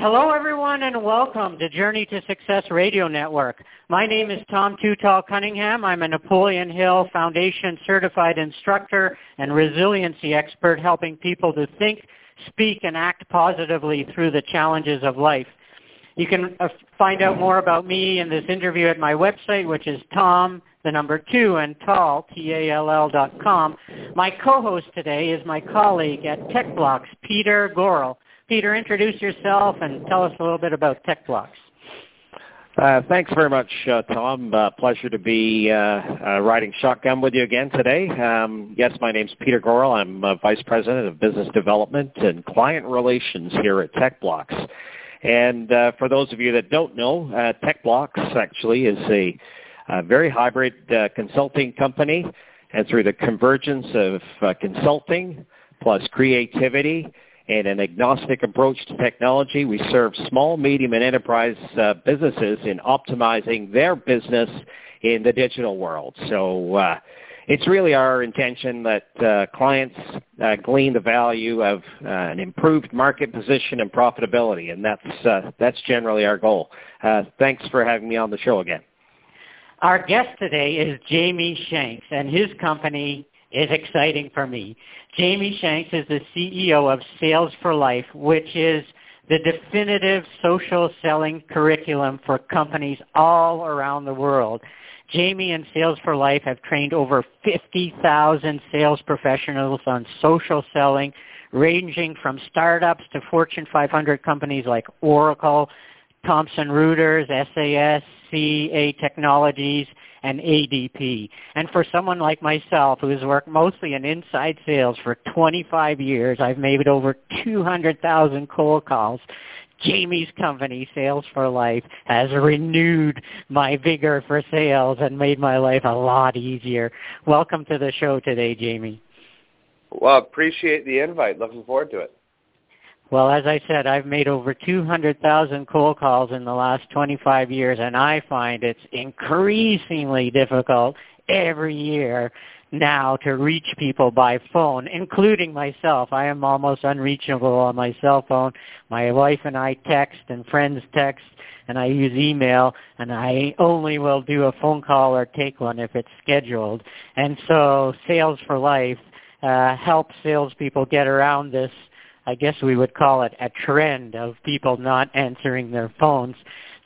Hello, everyone, and welcome to Journey to Success Radio Network. My name is Tom Too-Tall Cunningham. I'm a Napoleon Hill Foundation certified instructor and resiliency expert helping people to think, speak, and act positively through the challenges of life. You can uh, find out more about me in this interview at my website, which is Tom, the number two, and tall, T-A-L-L dot com. My co-host today is my colleague at TechBlocks, Peter Goral. Peter, introduce yourself and tell us a little bit about TechBlocks. Uh, thanks very much, uh, Tom. Uh, pleasure to be uh, uh, riding shotgun with you again today. Um, yes, my name's Peter Goral. I'm uh, Vice President of Business Development and Client Relations here at TechBlocks. And for those of you that don't know, TechBlocks actually is a, a very hybrid consulting company. And through the convergence of consulting plus creativity and an agnostic approach to technology. We serve small, medium, and enterprise uh, businesses in optimizing their business in the digital world. So uh, it's really our intention that uh, clients uh, glean the value of uh, an improved market position and profitability, and that's uh, that's generally our goal. thanks for having me on the show again. Our guest today is Jamie Shanks, and his company is exciting for me. Jamie Shanks is the CEO of Sales for Life, which is the definitive social selling curriculum for companies all around the world. Jamie and Sales for Life have trained over 50,000 sales professionals on social selling, ranging from startups to Fortune 500 companies like Oracle, Thomson Reuters, SAS, CA Technologies, and ADP. And for someone like myself who has worked mostly in inside sales for 25 years, I've made over 200,000 cold calls. Jamie's company, Sales for Life, has renewed my vigor for sales and made my life a lot easier. Welcome to the show today, Jamie. Well, appreciate the invite. Looking forward to it. Well, as I said, I've made over 200,000 cold calls in the last 25 years, and I find it's increasingly difficult every year now to reach people by phone, including myself. I am almost unreachable on my cell phone. My wife and I text and friends text and I use email and I only will do a phone call or take one if it's scheduled. And so Sales for Life uh, helps salespeople get around this I guess we would call it a trend of people not answering their phones.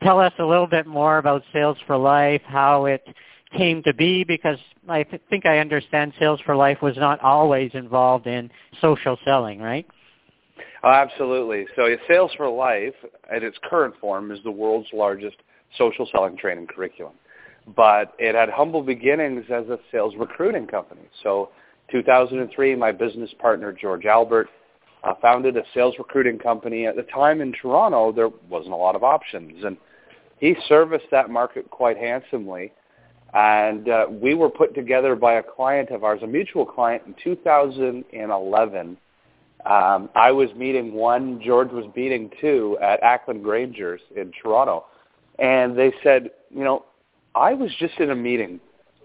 Tell us a little bit more about Sales for Life, how it came to be, because I th- think I understand Sales for Life was not always involved in social selling, right? Oh, absolutely. So Sales for Life, at its current form, is the world's largest social selling training curriculum. But it had humble beginnings as a sales recruiting company. So 2003, my business partner, George Albert, uh, founded a sales recruiting company. At the time in Toronto, there wasn't a lot of options, and he serviced that market quite handsomely. And uh, we were put together by a client of ours, a mutual client, in 2011. Um, I was meeting one, George was meeting two at Ackland Graingers in Toronto. And they said, you know, I was just in a meeting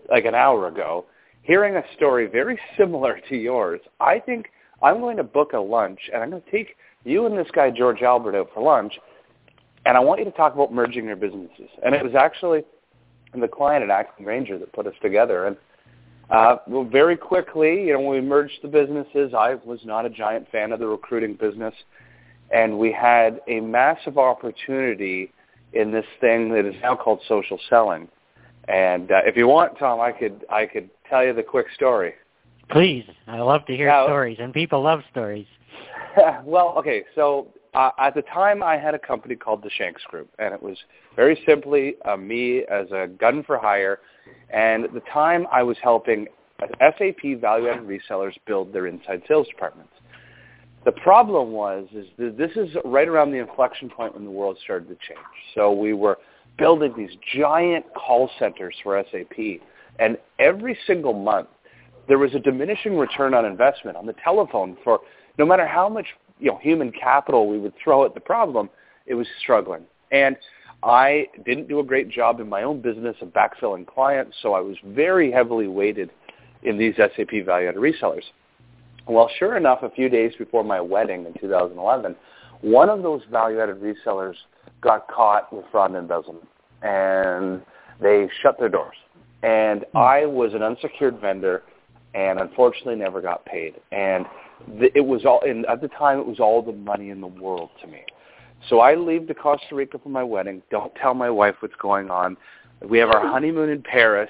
like an hour ago hearing a story very similar to yours. I think I'm going to book a lunch, and I'm going to take you and this guy, George Albert, out for lunch, and I want you to talk about merging your businesses. And it was actually the client at Ackland Grainger that put us together. And uh, well, very quickly, you know, when we merged the businesses, I was not a giant fan of the recruiting business, and we had a massive opportunity in this thing that is now called social selling. And uh, if you want, Tom, I could I could tell you the quick story. Please, I love to hear now, stories, and people love stories. well, okay, so uh, at the time I had a company called the Shanks Group, and it was very simply uh, me as a gun for hire. And at the time I was helping SAP value-added resellers build their inside sales departments. The problem was is that this is right around the inflection point when the world started to change. So we were building these giant call centers for SAP, and every single month there was a diminishing return on investment on the telephone for no matter how much you know human capital we would throw at the problem, it was struggling. And I didn't do a great job in my own business of backfilling clients, so I was very heavily weighted in these SAP value-added resellers. Well, sure enough, a few days before my wedding in 2011, One of those value-added resellers got caught with fraud and embezzlement, and they shut their doors. And hmm. I was an unsecured vendor, and unfortunately never got paid. And it was all, and at the time, it was all the money in the world to me. So I leave to Costa Rica for my wedding. Don't tell my wife what's going on. We have our honeymoon in Paris,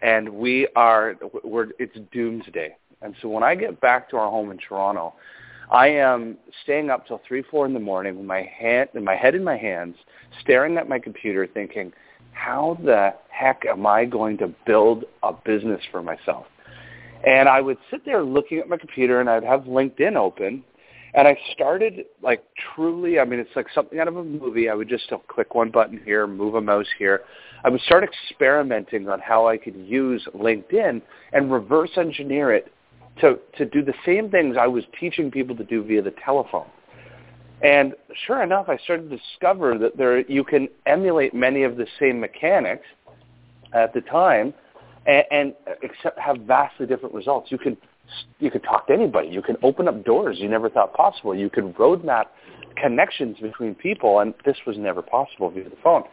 and we are we're it's doomsday. And so when I get back to our home in Toronto, I am staying up till three, four in the morning with my hand, my head in my hands, staring at my computer, thinking, how the heck am I going to build a business for myself? And I would sit there looking at my computer, and I'd have LinkedIn open, and I started like truly. I mean, it's like something out of a movie. I would just click one button here, move a mouse here. I would start experimenting on how I could use LinkedIn and reverse engineer it to, to do the same things I was teaching people to do via the telephone. And sure enough, I started to discover that there you can emulate many of the same mechanics at the time, and, and except have vastly different results. You can you can talk to anybody. You can open up doors you never thought possible. You can roadmap connections between people, and this was never possible via the phone.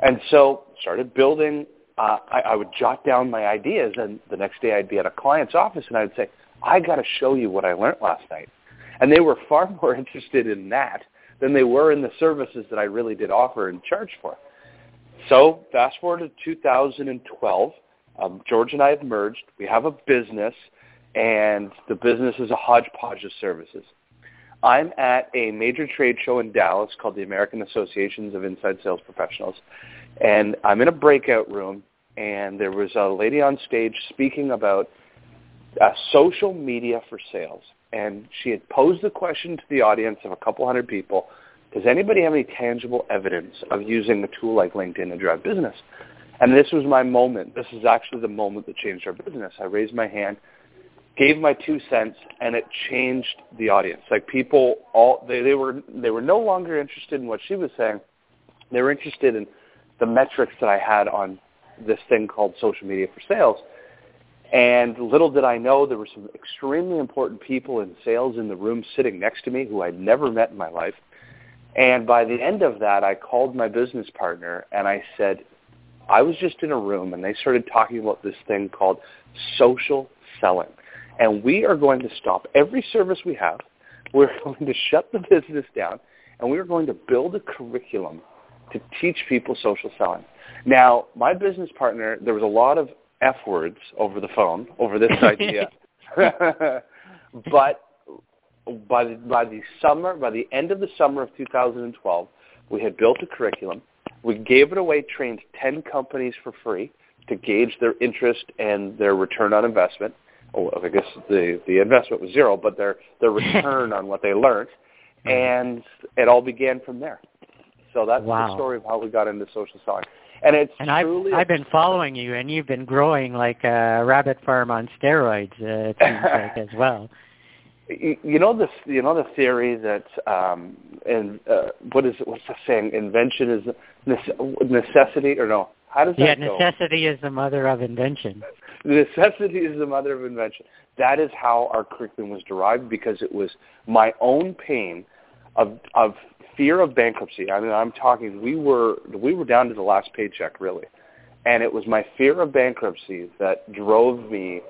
And so started building uh, I, I would jot down my ideas, and the next day I'd be at a client's office, and I'd say, I got to show you what I learned last night. And they were far more interested in that than they were in the services that I really did offer and charge for. So fast forward to 2012, um, George and I have merged. We have a business, and the business is a hodgepodge of services. I'm at a major trade show in Dallas called the American Associations of Inside Sales Professionals, and I'm in a breakout room, and there was a lady on stage speaking about uh, social media for sales. And she had posed the question to the audience of a couple hundred people, does anybody have any tangible evidence of using a tool like LinkedIn to drive business? And this was my moment. This is actually the moment that changed our business. I raised my hand, gave my two cents, and it changed the audience. Like people, all they, they were they were no longer interested in what she was saying. They were interested in the metrics that I had on this thing called social media for sales. And little did I know there were some extremely important people in sales in the room sitting next to me who I'd never met in my life. And by the end of that, I called my business partner and I said, I was just in a room and they started talking about this thing called social selling. And we are going to stop every service we have. We're going to shut the business down and we are going to build a curriculum to teach people social selling. Now, my business partner, there was a lot of F words over the phone over this idea. but by the, by the summer, by the end of the summer of 2012, we had built a curriculum. We gave it away, trained 10 companies for free to gauge their interest and their return on investment. Oh, I guess the, the investment was zero, but their, their return on what they learned. And it all began from there. So that's wow. the story of how we got into social selling. And it's and I've I've been following you, and you've been growing like a rabbit farm on steroids. Uh, it seems like as well. You know this. You know the theory that um, and uh, what is it what's the saying? Invention is necessity, or no? How does that yeah, go? necessity is the mother of invention. Necessity is the mother of invention. That is how our curriculum was derived because it was my own pain of of fear of bankruptcy. I mean, I'm talking. We were we were down to the last paycheck, really, and it was my fear of bankruptcy that drove me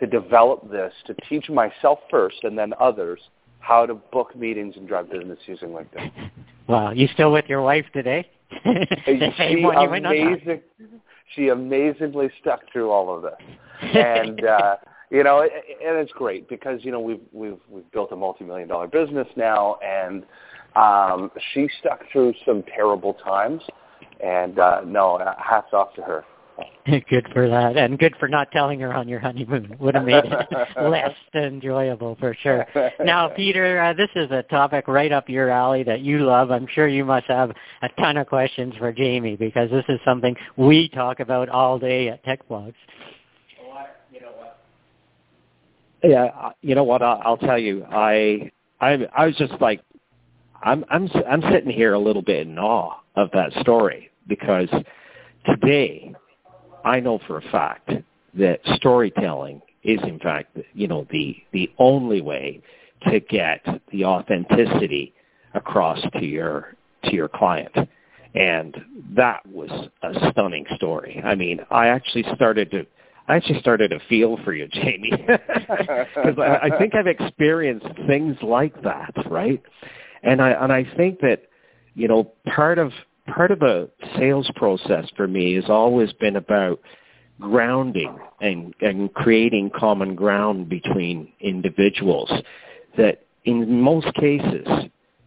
to develop this to teach myself first and then others how to book meetings and drive business using LinkedIn. Wow, you still with your wife today? she amazing. She amazingly stuck through all of this, and uh, you know, and it's great because you know we've we've we've built a multi-million dollar business now, and um, she stuck through some terrible times, and uh, no, hats off to her. good for that, and good for not telling her on your honeymoon. Would have made it less enjoyable for sure. Now, Peter, uh, this is a topic right up your alley that you love. I'm sure you must have a ton of questions for Jamie because this is something we talk about all day at Tech TechBlocks. Yeah, you know what? I'll, I'll tell you. I I I was just like I'm I'm I'm sitting here a little bit in awe of that story because today I know for a fact that storytelling is in fact you know the the only way to get the authenticity across to your to your client. And that was a stunning story. I mean, I actually started to I actually started to feel for you, Jamie, because I, I think I've experienced things like that, right? And I and I think that you know part of part of a sales process for me has always been about grounding and and creating common ground between individuals that in most cases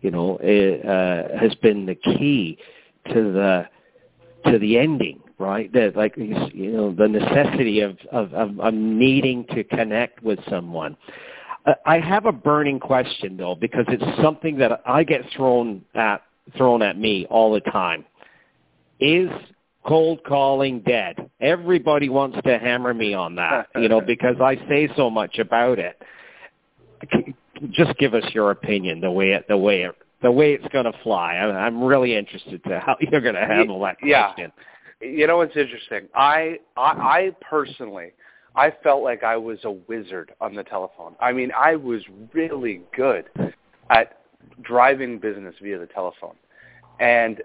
you know it, uh, has been the key to the to the ending right? That like you know the necessity of, of, of, of needing to connect with someone. Uh, I have a burning question though because it's something that I get thrown at thrown at me all the time. Is cold calling dead? Everybody wants to hammer me on that, you know, because I say so much about it. Just give us your opinion, the way it, the way it, the way it's going to fly. I'm really interested to how you're going to handle that question. Yeah you know what's interesting? I, I I personally I felt like I was a wizard on the telephone. I mean, I was really good at driving business via the telephone. And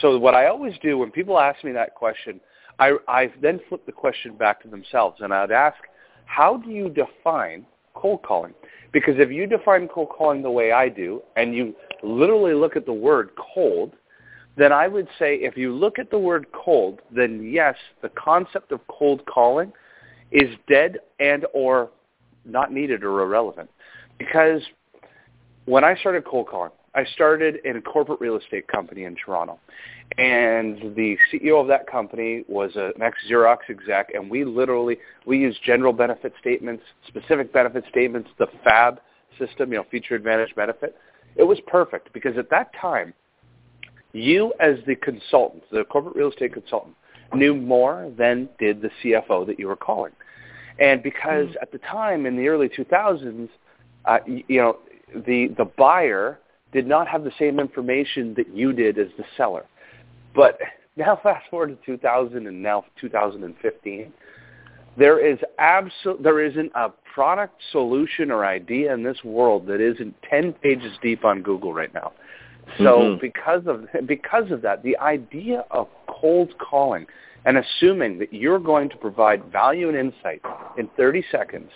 so what I always do when people ask me that question, I I then flip the question back to themselves and I'd ask, how do you define cold calling? Because if you define cold calling the way I do and you literally look at the word cold, then I would say if you look at the word cold, then yes, the concept of cold calling is dead and or not needed or irrelevant. Because when I started cold calling, I started in a corporate real estate company in Toronto. And the CEO of that company was an ex-Xerox exec, and we literally, we used general benefit statements, specific benefit statements, the FAB system, you know, feature advantage benefit. It was perfect because at that time, you as the consultant, the corporate real estate consultant, knew more than did the CFO that you were calling. And because mm. at the time in the early 2000s, uh, you know, the, the buyer did not have the same information that you did as the seller. But now fast forward to 2000 and now 2015, there is absolute, there isn't a product solution or idea in this world that isn't 10 pages deep on Google right now. So mm-hmm. because of because of that, the idea of cold calling and assuming that you're going to provide value and insight in 30 seconds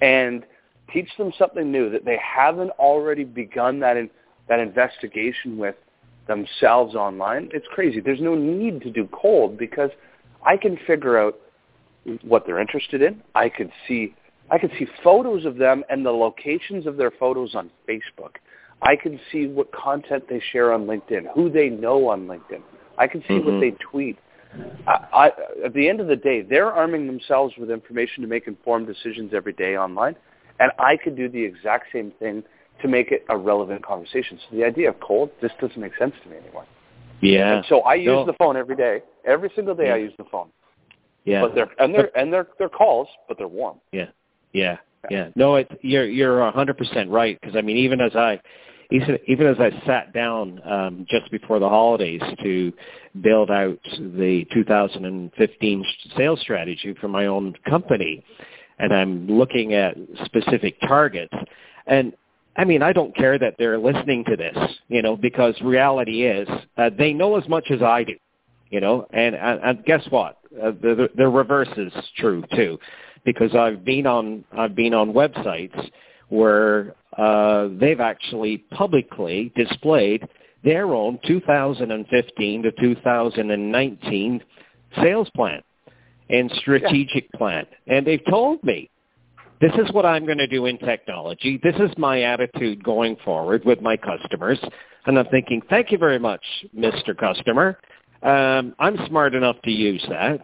and teach them something new that they haven't already begun that in, that investigation with themselves online, it's crazy. There's no need to do cold because I can figure out what they're interested in. I could see I could see photos of them and the locations of their photos on Facebook. I can see what content they share on LinkedIn, who they know on LinkedIn. I can see mm-hmm. what they tweet. I, I, at the end of the day, they're arming themselves with information to make informed decisions every day online, and I could do the exact same thing to make it a relevant conversation. So the idea of cold just doesn't make sense to me anymore. Yeah. And so I use no. the phone every day. Every single day, yeah. I use the phone. Yeah. But they're and they're and they're they're calls, but they're warm. Yeah. Yeah. Yeah. No, it, you're you're a hundred percent right because I mean even as I even even as I sat down um, just before the holidays to build out the 2015 sales strategy for my own company, and I'm looking at specific targets, and I mean, I don't care that they're listening to this, you know, because reality is uh, they know as much as I do, you know, and, and, and guess what? Uh, the, the reverse is true too, because I've been on I've been on websites where uh, they've actually publicly displayed their own 2015 to 2019 sales plan and strategic yeah. plan. And they've told me, this is what I'm going to do in technology. This is my attitude going forward with my customers. And I'm thinking, thank you very much, Mr. Customer. Um, I'm smart enough to use that.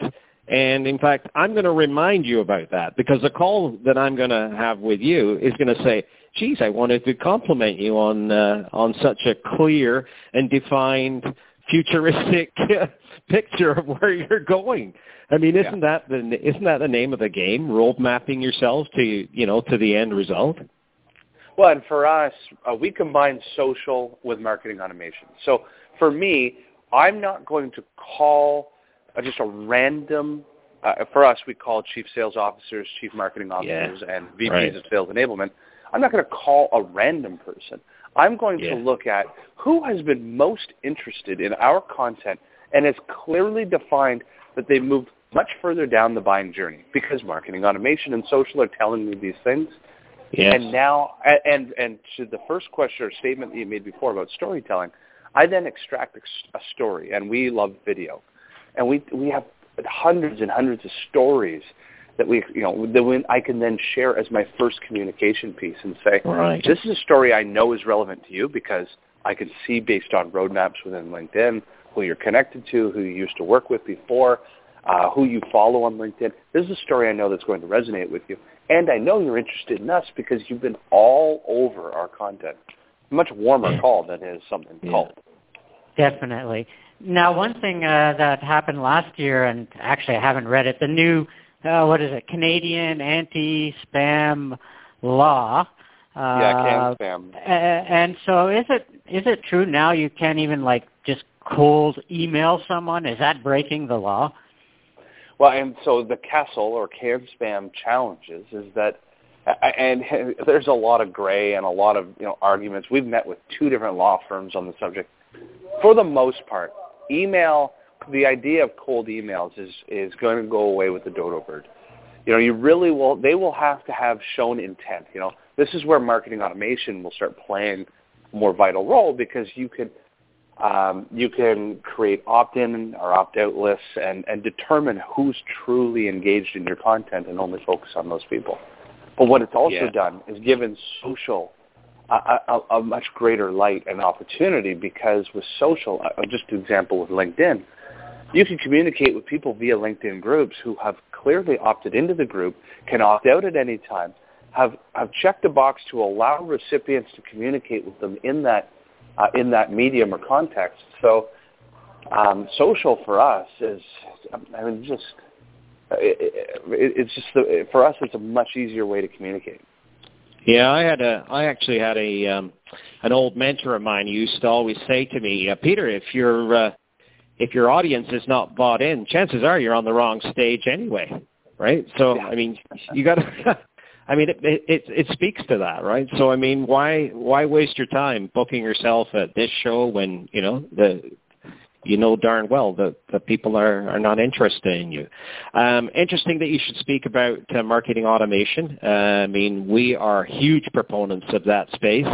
And in fact, I'm going to remind you about that because the call that I'm going to have with you is going to say, geez, I wanted to compliment you on, uh, on such a clear and defined futuristic picture of where you're going. I mean, isn't yeah. that the isn't that the name of the game? Road mapping yourselves to you know to the end result. Well, and for us, uh, we combine social with marketing automation. So for me, I'm not going to call uh, just a random. Uh, for us, we call chief sales officers, chief marketing officers, yeah. and VPs right. of sales enablement. I'm not going to call a random person. I'm going Yeah. to look at who has been most interested in our content and it's clearly defined that they've moved much further down the buying journey because marketing automation and social are telling me these things. Yes. And now, and and to the first question or statement that you made before about storytelling, I then extract a story, and we love video, and we we have hundreds and hundreds of stories that we you know that when I can then share as my first communication piece and say, Right. this is a story I know is relevant to you because I can see based on roadmaps within LinkedIn who you're connected to, who you used to work with before, uh, who you follow on LinkedIn. This is a story I know that's going to resonate with you. And I know you're interested in us because you've been all over our content. Much warmer call than is something Yeah. called. Definitely. Now, one thing uh, that happened last year, and actually I haven't read it, the new, uh, what is it, Canadian anti-spam law. Uh, yeah, CAN-SPAM. And so is it is it true now you can't even like cold email someone? Is that breaking the law? Well, and so the CASL or can spam challenges is that, and there's a lot of gray and a lot of you know arguments. We've met with two different law firms on the subject. For the most part, email, the idea of cold emails is is going to go away with the dodo bird. You know, you really will. They will have to have shown intent. You know, this is where marketing automation will start playing a more vital role because you could um, you can create opt-in or opt-out lists and, and determine who's truly engaged in your content and only focus on those people. But what it's also Yeah. done is given social a, a, a much greater light and opportunity because with social, just an example with LinkedIn, you can communicate with people via LinkedIn groups who have clearly opted into the group, can opt out at any time, have, have checked a box to allow recipients to communicate with them in that uh, in that medium or context. So um, social for us is, I mean, just it, it, it's just the, for us, it's a much easier way to communicate. Yeah, I had a I actually had a um an old mentor of mine used to always say to me, uh, Peter, if your uh, if your audience is not bought in, chances are you're on the wrong stage anyway, right? So Yeah. I mean, you got to I mean, it, it it speaks to that, right? So I mean, why why waste your time booking yourself at this show when you know the you know darn well that the people are are not interested in you. Um, interesting that you should speak about uh, marketing automation. Uh, I mean, we are huge proponents of that space.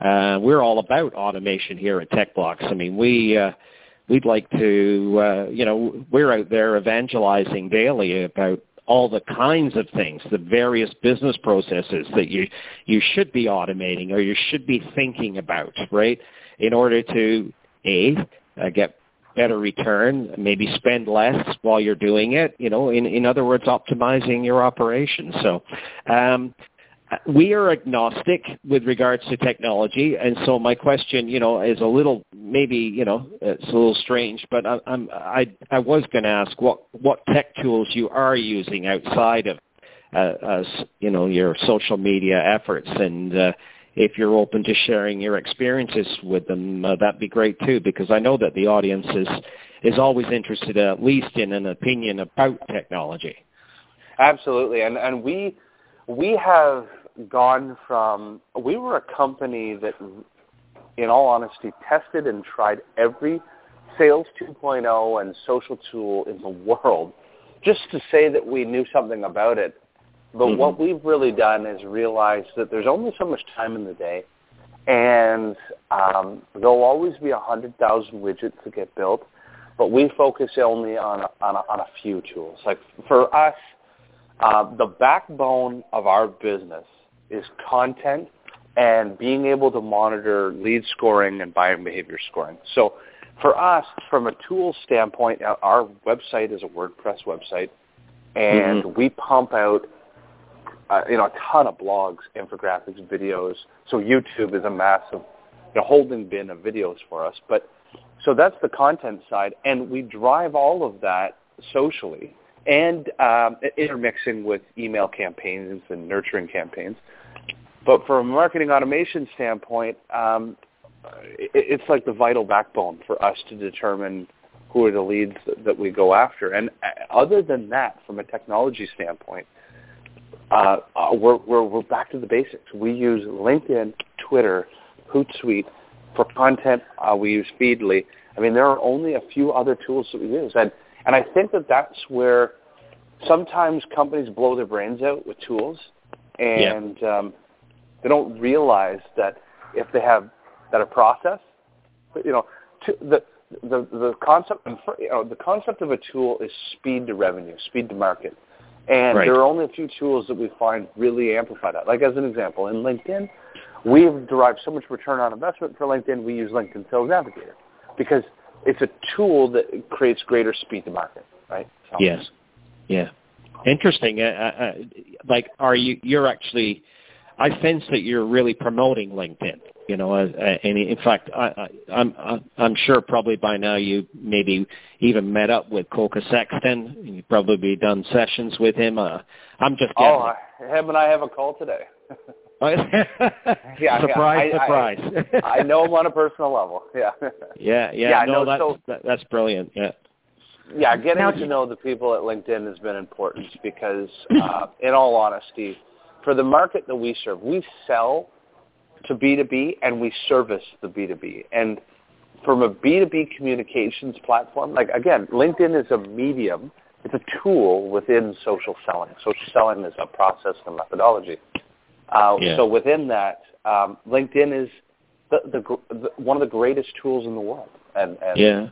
Uh, we're all about automation here at TechBlocks. I mean, we uh, we'd like to, uh, you know, we're out there evangelizing daily about all the kinds of things, the various business processes that you you should be automating or you should be thinking about, right? In order to a uh, get better return, maybe spend less while you're doing it. You know, in in other words, optimizing your operations. So. Um, we are agnostic with regards to technology, and so my question, you know, is a little maybe, you know, it's a little strange, but I, I'm I I was going to ask what what tech tools you are using outside of, uh, uh, you know, your social media efforts, and uh, if you're open to sharing your experiences with them, uh, that'd be great too, because I know that the audience is is always interested, at least in an opinion about technology. Absolutely, and and we we have gone from we were a company that, in all honesty, tested and tried every sales 2.0 and social tool in the world, just to say that we knew something about it. But Mhm. what we've really done is realize that there's only so much time in the day, and um, there'll always be a hundred thousand widgets to get built. But we focus only on a, on a, on a few tools. Like for us, uh, the backbone of our business is content and being able to monitor lead scoring and buying behavior scoring. So for us, from a tool standpoint, our website is a WordPress website, and Mhm. we pump out uh, you know a ton of blogs, infographics, videos. So YouTube is a massive you know, holding bin of videos for us. But so that's the content side, and we drive all of that socially and um, intermixing with email campaigns and nurturing campaigns. But from a marketing automation standpoint, um, it, it's like the vital backbone for us to determine who are the leads that, we go after. And uh, other than that, from a technology standpoint, uh, uh, we're, we're, we're back to the basics. We use LinkedIn, Twitter, Hootsuite. For content, uh, we use Feedly. I mean, there are only a few other tools that we use, and and I think that that's where sometimes companies blow their brains out with tools, and yeah. um, they don't realize that if they have that a process, you know, to, the the the concept you know, the concept of a tool is speed to revenue, speed to market, and right. there are only a few tools that we find really amplify that. Like as an example, in LinkedIn, we've derived so much return on investment for LinkedIn. We use LinkedIn Sales Navigator because it's a tool that creates greater speed to market, right? So. Yes. Yeah. Interesting. Uh, uh, like, are you? You're actually. I sense that you're really promoting LinkedIn. You know, uh, uh and in fact, I, I, I'm I'm sure probably by now you maybe even met up with Koka Sexton. You've probably done sessions with him. Uh, I'm just getting. Oh, him and I have a call today. yeah, surprise. I, surprise. I, I know him on a personal level. Yeah. Yeah, yeah. yeah no, no, that's so, that, that's brilliant. Yeah. Yeah, getting now, to know the people at LinkedIn has been important because, uh, in all honesty, for the market that we serve, we sell to B2B and we service the B2B. And from a B2B communications platform, like again, LinkedIn is a medium. It's a tool within social selling. Social selling is a process and methodology. Uh, yeah. So within that, um, LinkedIn is the, the, the, one of the greatest tools in the world. And, and yeah.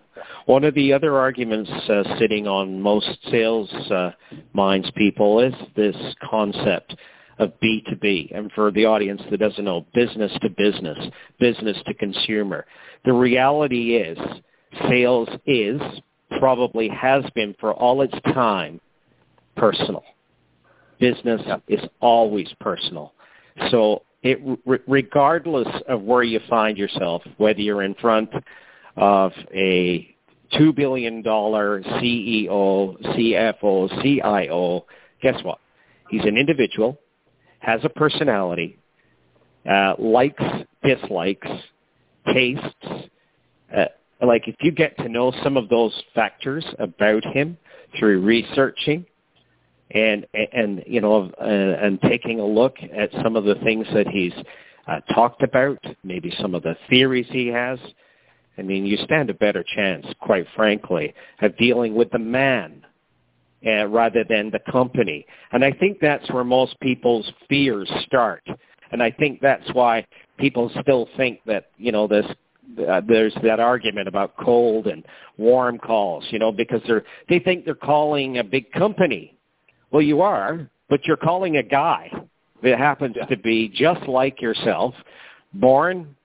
One of the other arguments uh, sitting on most sales uh, minds people is this concept of B2B. And for the audience that doesn't know, business to business, business to consumer. The reality is sales is, probably has been for all its time, personal. Business is always personal. So it, regardless of where you find yourself, whether you're in front of a $2 billion CEO, CFO, CIO, guess what? He's an individual, has a personality, uh, likes, dislikes, tastes. Uh, like if you get to know some of those factors about him through researching, and and you know uh, and taking a look at some of the things that he's uh, talked about, maybe some of the theories he has. I mean, you stand a better chance, quite frankly, of dealing with the man uh, rather than the company. And I think that's where most people's fears start. And I think that's why people still think that you know this uh, there's that argument about cold and warm calls, you know, because they're they think they're calling a big company well, you are, but you're calling a guy that happens to be just like yourself, born,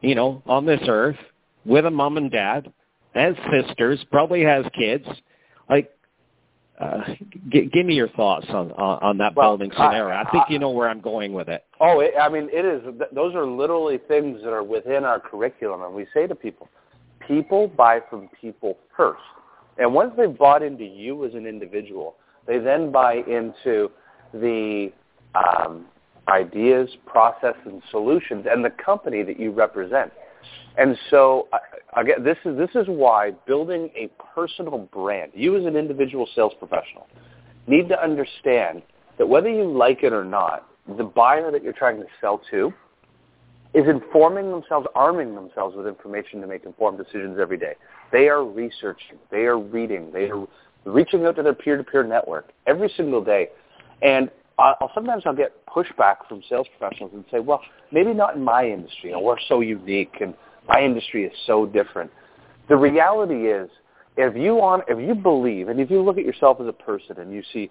you know, on this earth with a mom and dad, has sisters, probably has kids. Like, uh, g- give me your thoughts on on, on that well, building scenario. I, I think you know where I'm going with it. Oh, it, I mean, it is. Those are literally things that are within our curriculum, and we say to people, people buy from people first. And once they've bought into you as an individual, they then buy into the um, ideas, process, and solutions, and the company that you represent. And so, again, this is this is why building a personal brand, you as an individual sales professional, need to understand that whether you like it or not, the buyer that you're trying to sell to is informing themselves, arming themselves with information to make informed decisions every day. They are researching, they are reading, they are reaching out to their peer-to-peer network every single day. And I'll, sometimes I'll get pushback from sales professionals and say, well, maybe not in my industry. You know, we're so unique and my industry is so different. The reality is, if you on, if you believe, and if you look at yourself as a person and you see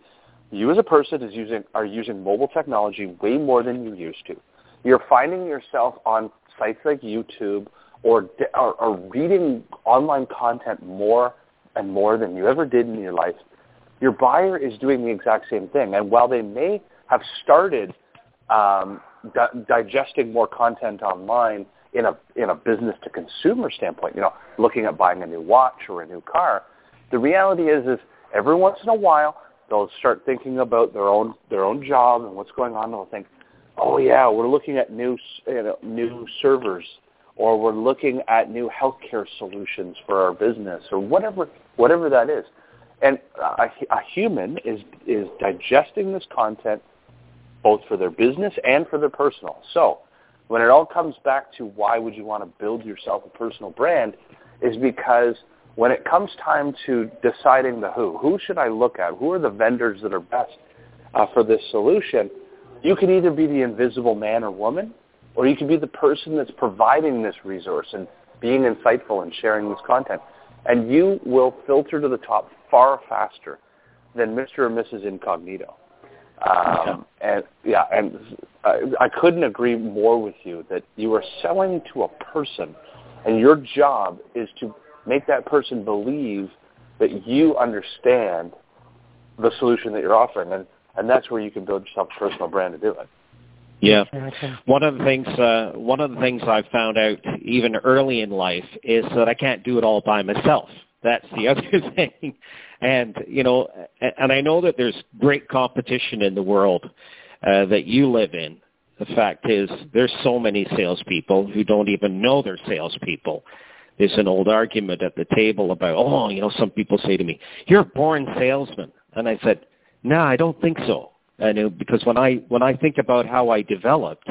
you as a person is using are using mobile technology way more than you used to. You're finding yourself on sites like YouTube or, or, or reading online content more and more than you ever did in your life, your buyer is doing the exact same thing. And while they may have started um, di- digesting more content online in a in a business to consumer standpoint, you know, looking at buying a new watch or a new car, the reality is is every once in a while they'll start thinking about their own their own job and what's going on. They'll think, oh yeah, we're looking at new you know, new servers or we're looking at new healthcare solutions for our business or whatever whatever that is. And a, a human is is digesting this content both for their business and for their personal. So when it all comes back to why would you want to build yourself a personal brand, is because when it comes time to deciding the who, who should I look at? Who are the vendors that are best uh, for this solution? You can either be the invisible man or woman, or you can be the person that's providing this resource and being insightful and sharing this content. And you will filter to the top far faster than Mr. or Mrs. Incognito. Um, and yeah, and I, I couldn't agree more with you that you are selling to a person, and your job is to make that person believe that you understand the solution that you're offering, and and that's where you can build yourself a personal brand to do it. Yeah, one of the things uh, one of the things I've found out even early in life is that I can't do it all by myself. That's the other thing. And, you know, and I know that there's great competition in the world uh, that you live in. The fact is there's so many salespeople who don't even know they're salespeople. There's an old argument at the table about, oh, you know, some people say to me, you're a born salesman. And I said, no, I don't think so. Know because when I when I think about how I developed,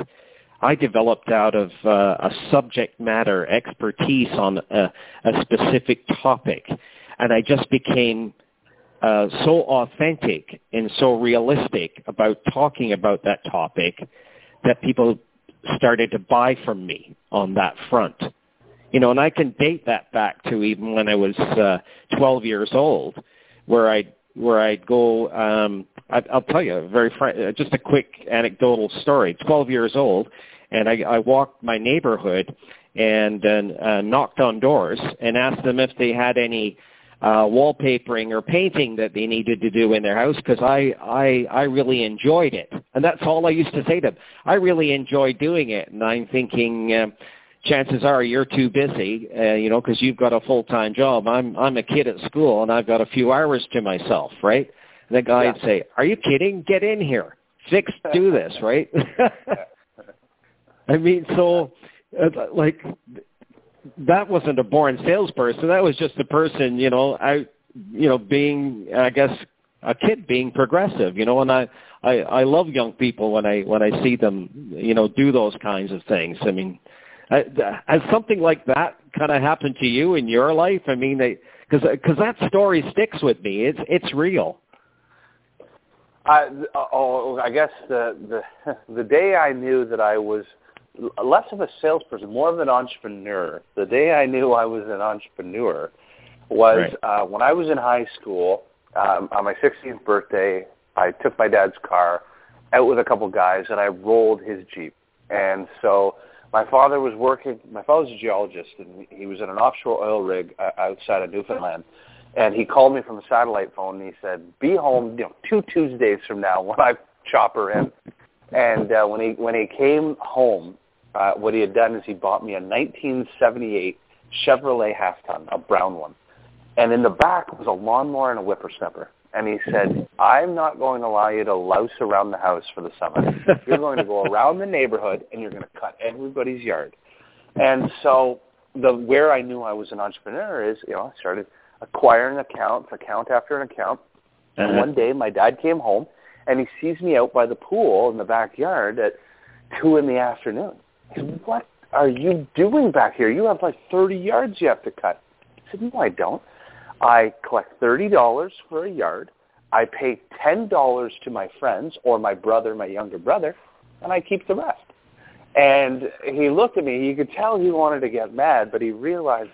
I developed out of uh, a subject matter expertise on a, a specific topic, and I just became uh, so authentic and so realistic about talking about that topic that people started to buy from me on that front. You know, and I can date that back to even when I was uh, 12 years old, where I where I'd go. Um, I, I'll tell you very fr- uh, just a quick anecdotal story. 12 years old, and I, I walked my neighborhood and uh, knocked on doors and asked them if they had any uh, wallpapering or painting that they needed to do in their house because I, I, I really enjoyed it. And that's all I used to say to them. I really enjoy doing it. And I'm thinking, uh, chances are you're too busy, uh, you know, because you've got a full-time job. I'm, I'm a kid at school and I've got a few hours to myself, right? And the guy yeah. would say, are you kidding? Get in here. Fix, do this, right? I mean, so, uh, like, that wasn't a born salesperson. That was just a person, you know, I, you know, being, I guess, a kid being progressive, you know, and I, I, I love young people when I, when I see them, you know, do those kinds of things. I mean, has something like that kind of happened to you in your life? I mean, they, cause, cause that story sticks with me. It's, it's real. I, oh, I guess the, the, the day I knew that I was less of a salesperson, more of an entrepreneur. The day I knew I was an entrepreneur was right. uh, when I was in high school. Um, on my 16th birthday, I took my dad's car out with a couple guys, and I rolled his jeep. And so my father was working. My father's a geologist, and he was in an offshore oil rig uh, outside of Newfoundland. And he called me from a satellite phone, and he said, "Be home, you know, two Tuesdays from now when I chop her in." And uh, when he when he came home, uh, what he had done is he bought me a 1978 Chevrolet half ton, a brown one, and in the back was a lawnmower and a whipper snipper. And he said, "I'm not going to allow you to louse around the house for the summer. You're going to go around the neighborhood and you're going to cut everybody's yard." And so the where I knew I was an entrepreneur is, you know, I started acquiring accounts, account after an account. And uh-huh. one day my dad came home and he sees me out by the pool in the backyard at two in the afternoon. He said, what are you doing back here? You have like 30 yards you have to cut. I said, no, I don't. I collect $30 for a yard. I pay $10 to my friends or my brother, my younger brother, and I keep the rest. And he looked at me. You could tell he wanted to get mad, but he realized,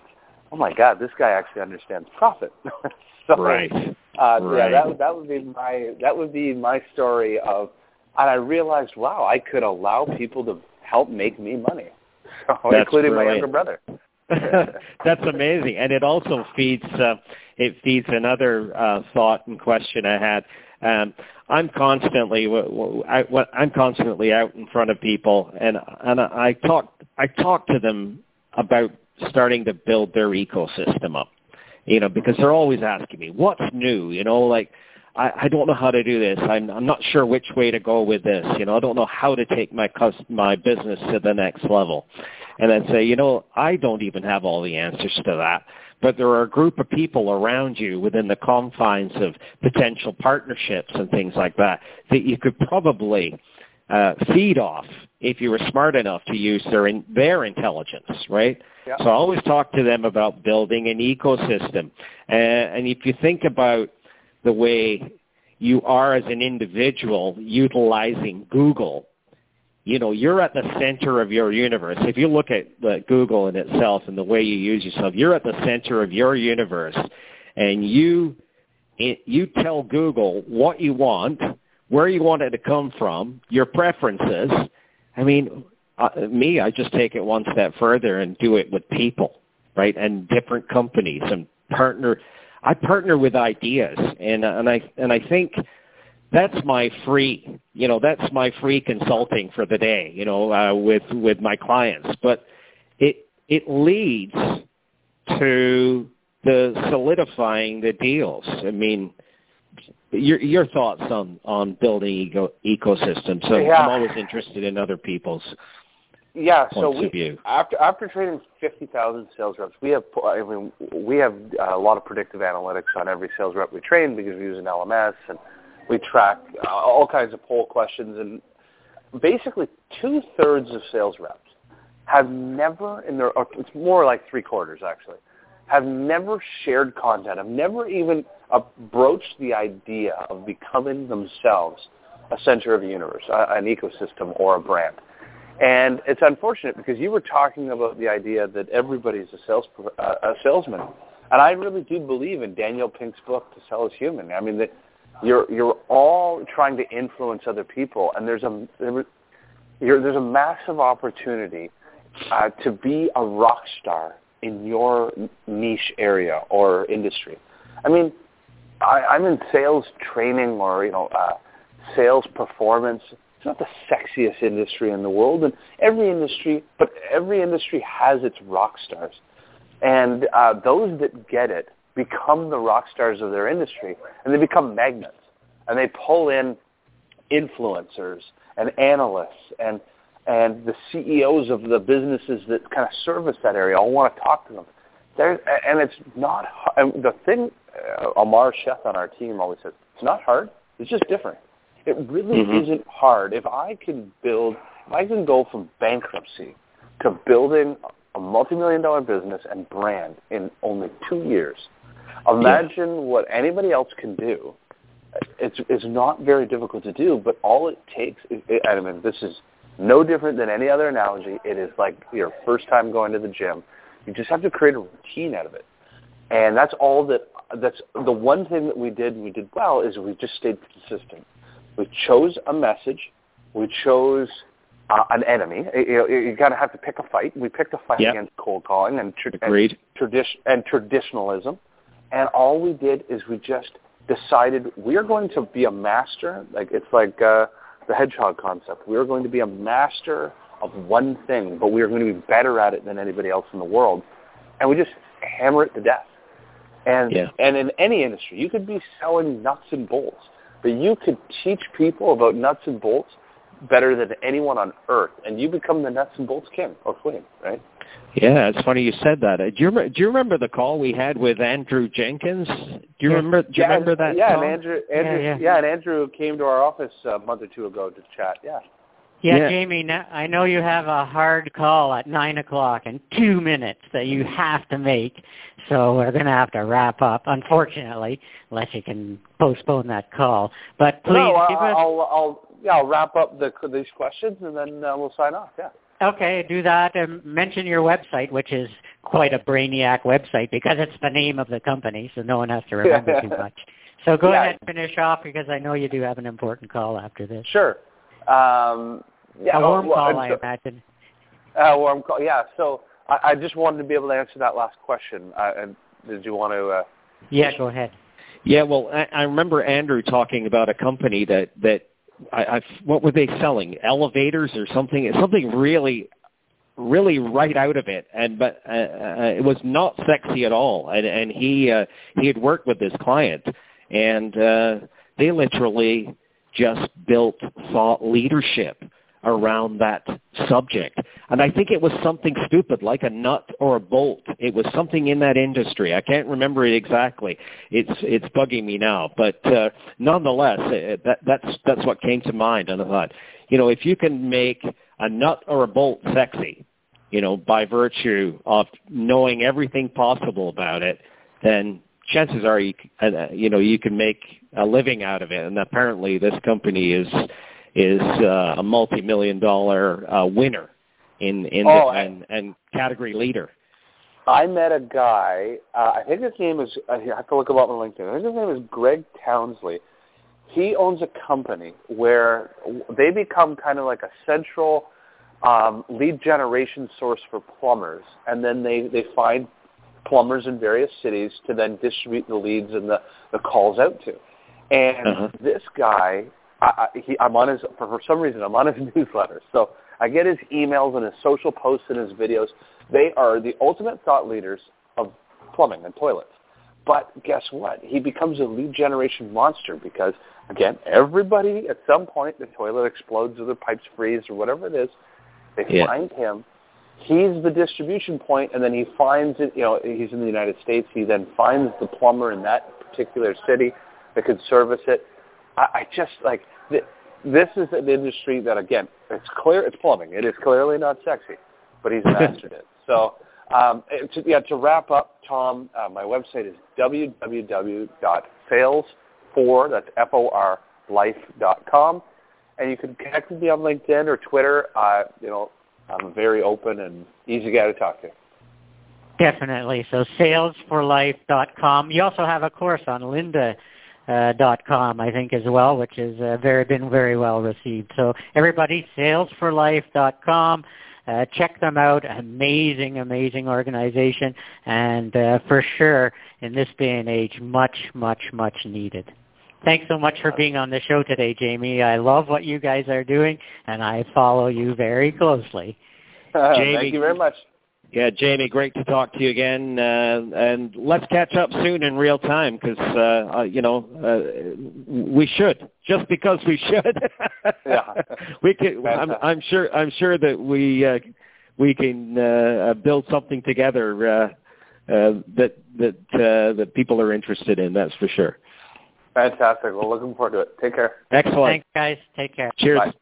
oh my God, this guy actually understands profit. so, right. Uh, right. Yeah, that that would be my that would be my story of, and I realized, wow, I could allow people to help make me money, so, including brilliant. my younger brother. That's amazing, and it also feeds uh, it feeds another uh, thought and question I had. Um, I'm constantly I, I'm constantly out in front of people, and and I talk I talk to them about starting to build their ecosystem up. You know, because they're always asking me, "What's new?" You know, like I, I don't know how to do this. I'm, I'm not sure which way to go with this. You know, I don't know how to take my cus- my business to the next level. And then say, you know, I don't even have all the answers to that. But there are a group of people around you within the confines of potential partnerships and things like that that you could probably uh, feed off if you were smart enough to use their in, their intelligence, right? Yeah. So I always talk to them about building an ecosystem, uh, and if you think about the way you are as an individual utilizing Google, you know, you're at the center of your universe. If you look at the Google in itself and the way you use yourself, you're at the center of your universe, and you it, you tell Google what you want, where you want it to come from, your preferences. I mean, uh, me, I just take it one step further and do it with people, right, and different companies and partner. I partner with ideas, and and I and I think that's my free, you know, that's my free consulting for the day, you know, uh, with with my clients. But it it leads to the solidifying the deals. I mean, your your thoughts on on building eco, ecosystems. So Yeah. I'm always interested in other people's Yeah, so we, view. after after training fifty thousand sales reps, we have I mean we have a lot of predictive analytics on every sales rep we train because we use an LMS and we track uh, all kinds of poll questions and basically two thirds of sales reps have never in their it's more like three quarters actually have never shared content, have never even broached the idea of becoming themselves a center of the universe, an ecosystem or a brand. And it's unfortunate because you were talking about the idea that everybody's a sales uh, a salesman, and I really do believe in Daniel Pink's book "To Sell Is Human." I mean that you're you're all trying to influence other people, and there's a there's a massive opportunity uh, to be a rock star in your niche area or industry. I mean, I, I'm in sales training or you know uh, sales performance. It's not the sexiest industry in the world, and every industry, but every industry has its rock stars, and uh, those that get it become the rock stars of their industry, and they become magnets, and they pull in influencers and analysts and and the CEOs of the businesses that kind of service that area all want to talk to them. There, and it's not and the thing. Uh, Amar Sheth on our team always says it's not hard. It's just different. It really Mhm. isn't hard. If I can build, if I can go from bankruptcy to building a multi-million dollar business and brand in only two years, imagine what anybody else can do. It's it's not very difficult to do, but all it takes. Is, I mean, this is no different than any other analogy. It is like your first time going to the gym. You just have to create a routine out of it, and that's all that. That's the one thing that we did. We did well is we just stayed consistent. We chose a message. We chose uh, an enemy. You, you, you got to have to pick a fight. We picked a fight Yep. against cold calling and, tra- and and traditionalism, and all we did is we just decided we are going to be a master. Like it's like uh, the hedgehog concept. We are going to be a master of one thing, but we are going to be better at it than anybody else in the world, and we just hammer it to death. And Yeah. and in any industry, you could be selling nuts and bolts, but you could teach people about nuts and bolts better than anyone on earth, and you become the nuts and bolts king or queen, right? Yeah, it's funny you said that. Uh, Do you remember, do you remember the call we had with Andrew Jenkins? Do you Yeah. remember? Do you yeah, remember that? Yeah, Tom? and Andrew, Andrew, Yeah, yeah, yeah. and Andrew came to our office a month or two ago to chat. Yeah. Yeah, Yeah. Jamie, now, I know you have a hard call at 9 o'clock in two minutes that you have to make, so we're going to have to wrap up, unfortunately, unless you can postpone that call. But please no, I'll, give us... I'll, I'll, yeah, I'll wrap up the, these questions and then uh, we'll sign off. Yeah. Okay, do that and mention your website, which is quite a brainiac website because it's the name of the company, so no one has to remember too much. So go Yeah. ahead and finish off because I know you do have an important call after this. Sure. Um, yeah, a warm well, call, and I so- imagine. Uh, warm call. Yeah. So I, I just wanted to be able to answer that last question. Uh, and did you want to? Uh, Yeah, go ahead. Yeah, well, I, I remember Andrew talking about a company that that I, I what were they selling? Elevators or something? Something really, really right out of it, and but uh, uh, it was not sexy at all. And and he uh, he had worked with this client, and uh, they literally just built thought leadership around that subject. And I think it was something stupid like a nut or a bolt. It was something in that industry. I can't remember it exactly. It's it's bugging me now, but uh, nonetheless, uh, that that's that's what came to mind. And I thought, you know, if you can make a nut or a bolt sexy, you know, by virtue of knowing everything possible about it, then chances are you, uh, you know you can make a living out of it. And apparently, this company is is uh, a multi-million dollar uh, winner in in oh, the, and, and category leader. I met a guy. Uh, I think his name is. I have to look him up on LinkedIn. I think his name is Greg Townsley. He owns a company where they become kind of like a central um, lead generation source for plumbers, and then they they find plumbers in various cities to then distribute the leads and the the calls out to. And uh-huh. this guy, I, he, I'm on his for, for some reason I'm on his newsletter, so I get his emails and his social posts and his videos. They are the ultimate thought leaders of plumbing and toilets. But guess what? He becomes a lead generation monster because, again, everybody at some point the toilet explodes or the pipes freeze or whatever it is. They yeah. find him. He's the distribution point, and then he finds it. You know, he's in the United States. He then finds the plumber in that particular city that could service it. I, I just like this is an industry that again, it's clear it's plumbing. It is clearly not sexy, but he's mastered it. So um, to, yeah, to wrap up, Tom, uh, my website is www.sales4 that's F O R life.com, and you can connect with me on LinkedIn or Twitter. Uh, you know, I'm a very open and easy guy to talk to. Definitely. So salesforlife.com. You also have a course on Lynda uh, dot com, I think, as well, which has uh, very been very well received. So everybody, salesforlife.com. Uh, check them out. Amazing, amazing organization, and uh, for sure, in this day and age, much, much, much needed. Thanks so much for being on the show today, Jamie. I love what you guys are doing, and I follow you very closely. Jamie, Thank you very much. Yeah, Jamie, great to talk to you again, uh, and let's catch up soon in real time because uh, uh, you know uh, we should just because we should. yeah, we can. I'm, I'm, sure. I'm sure that we uh, we can uh, build something together uh, uh, that that uh, that people are interested in. That's for sure. Fantastic. Well, looking forward to it. Take care. Excellent. Thanks, guys. Take care. Cheers. Bye.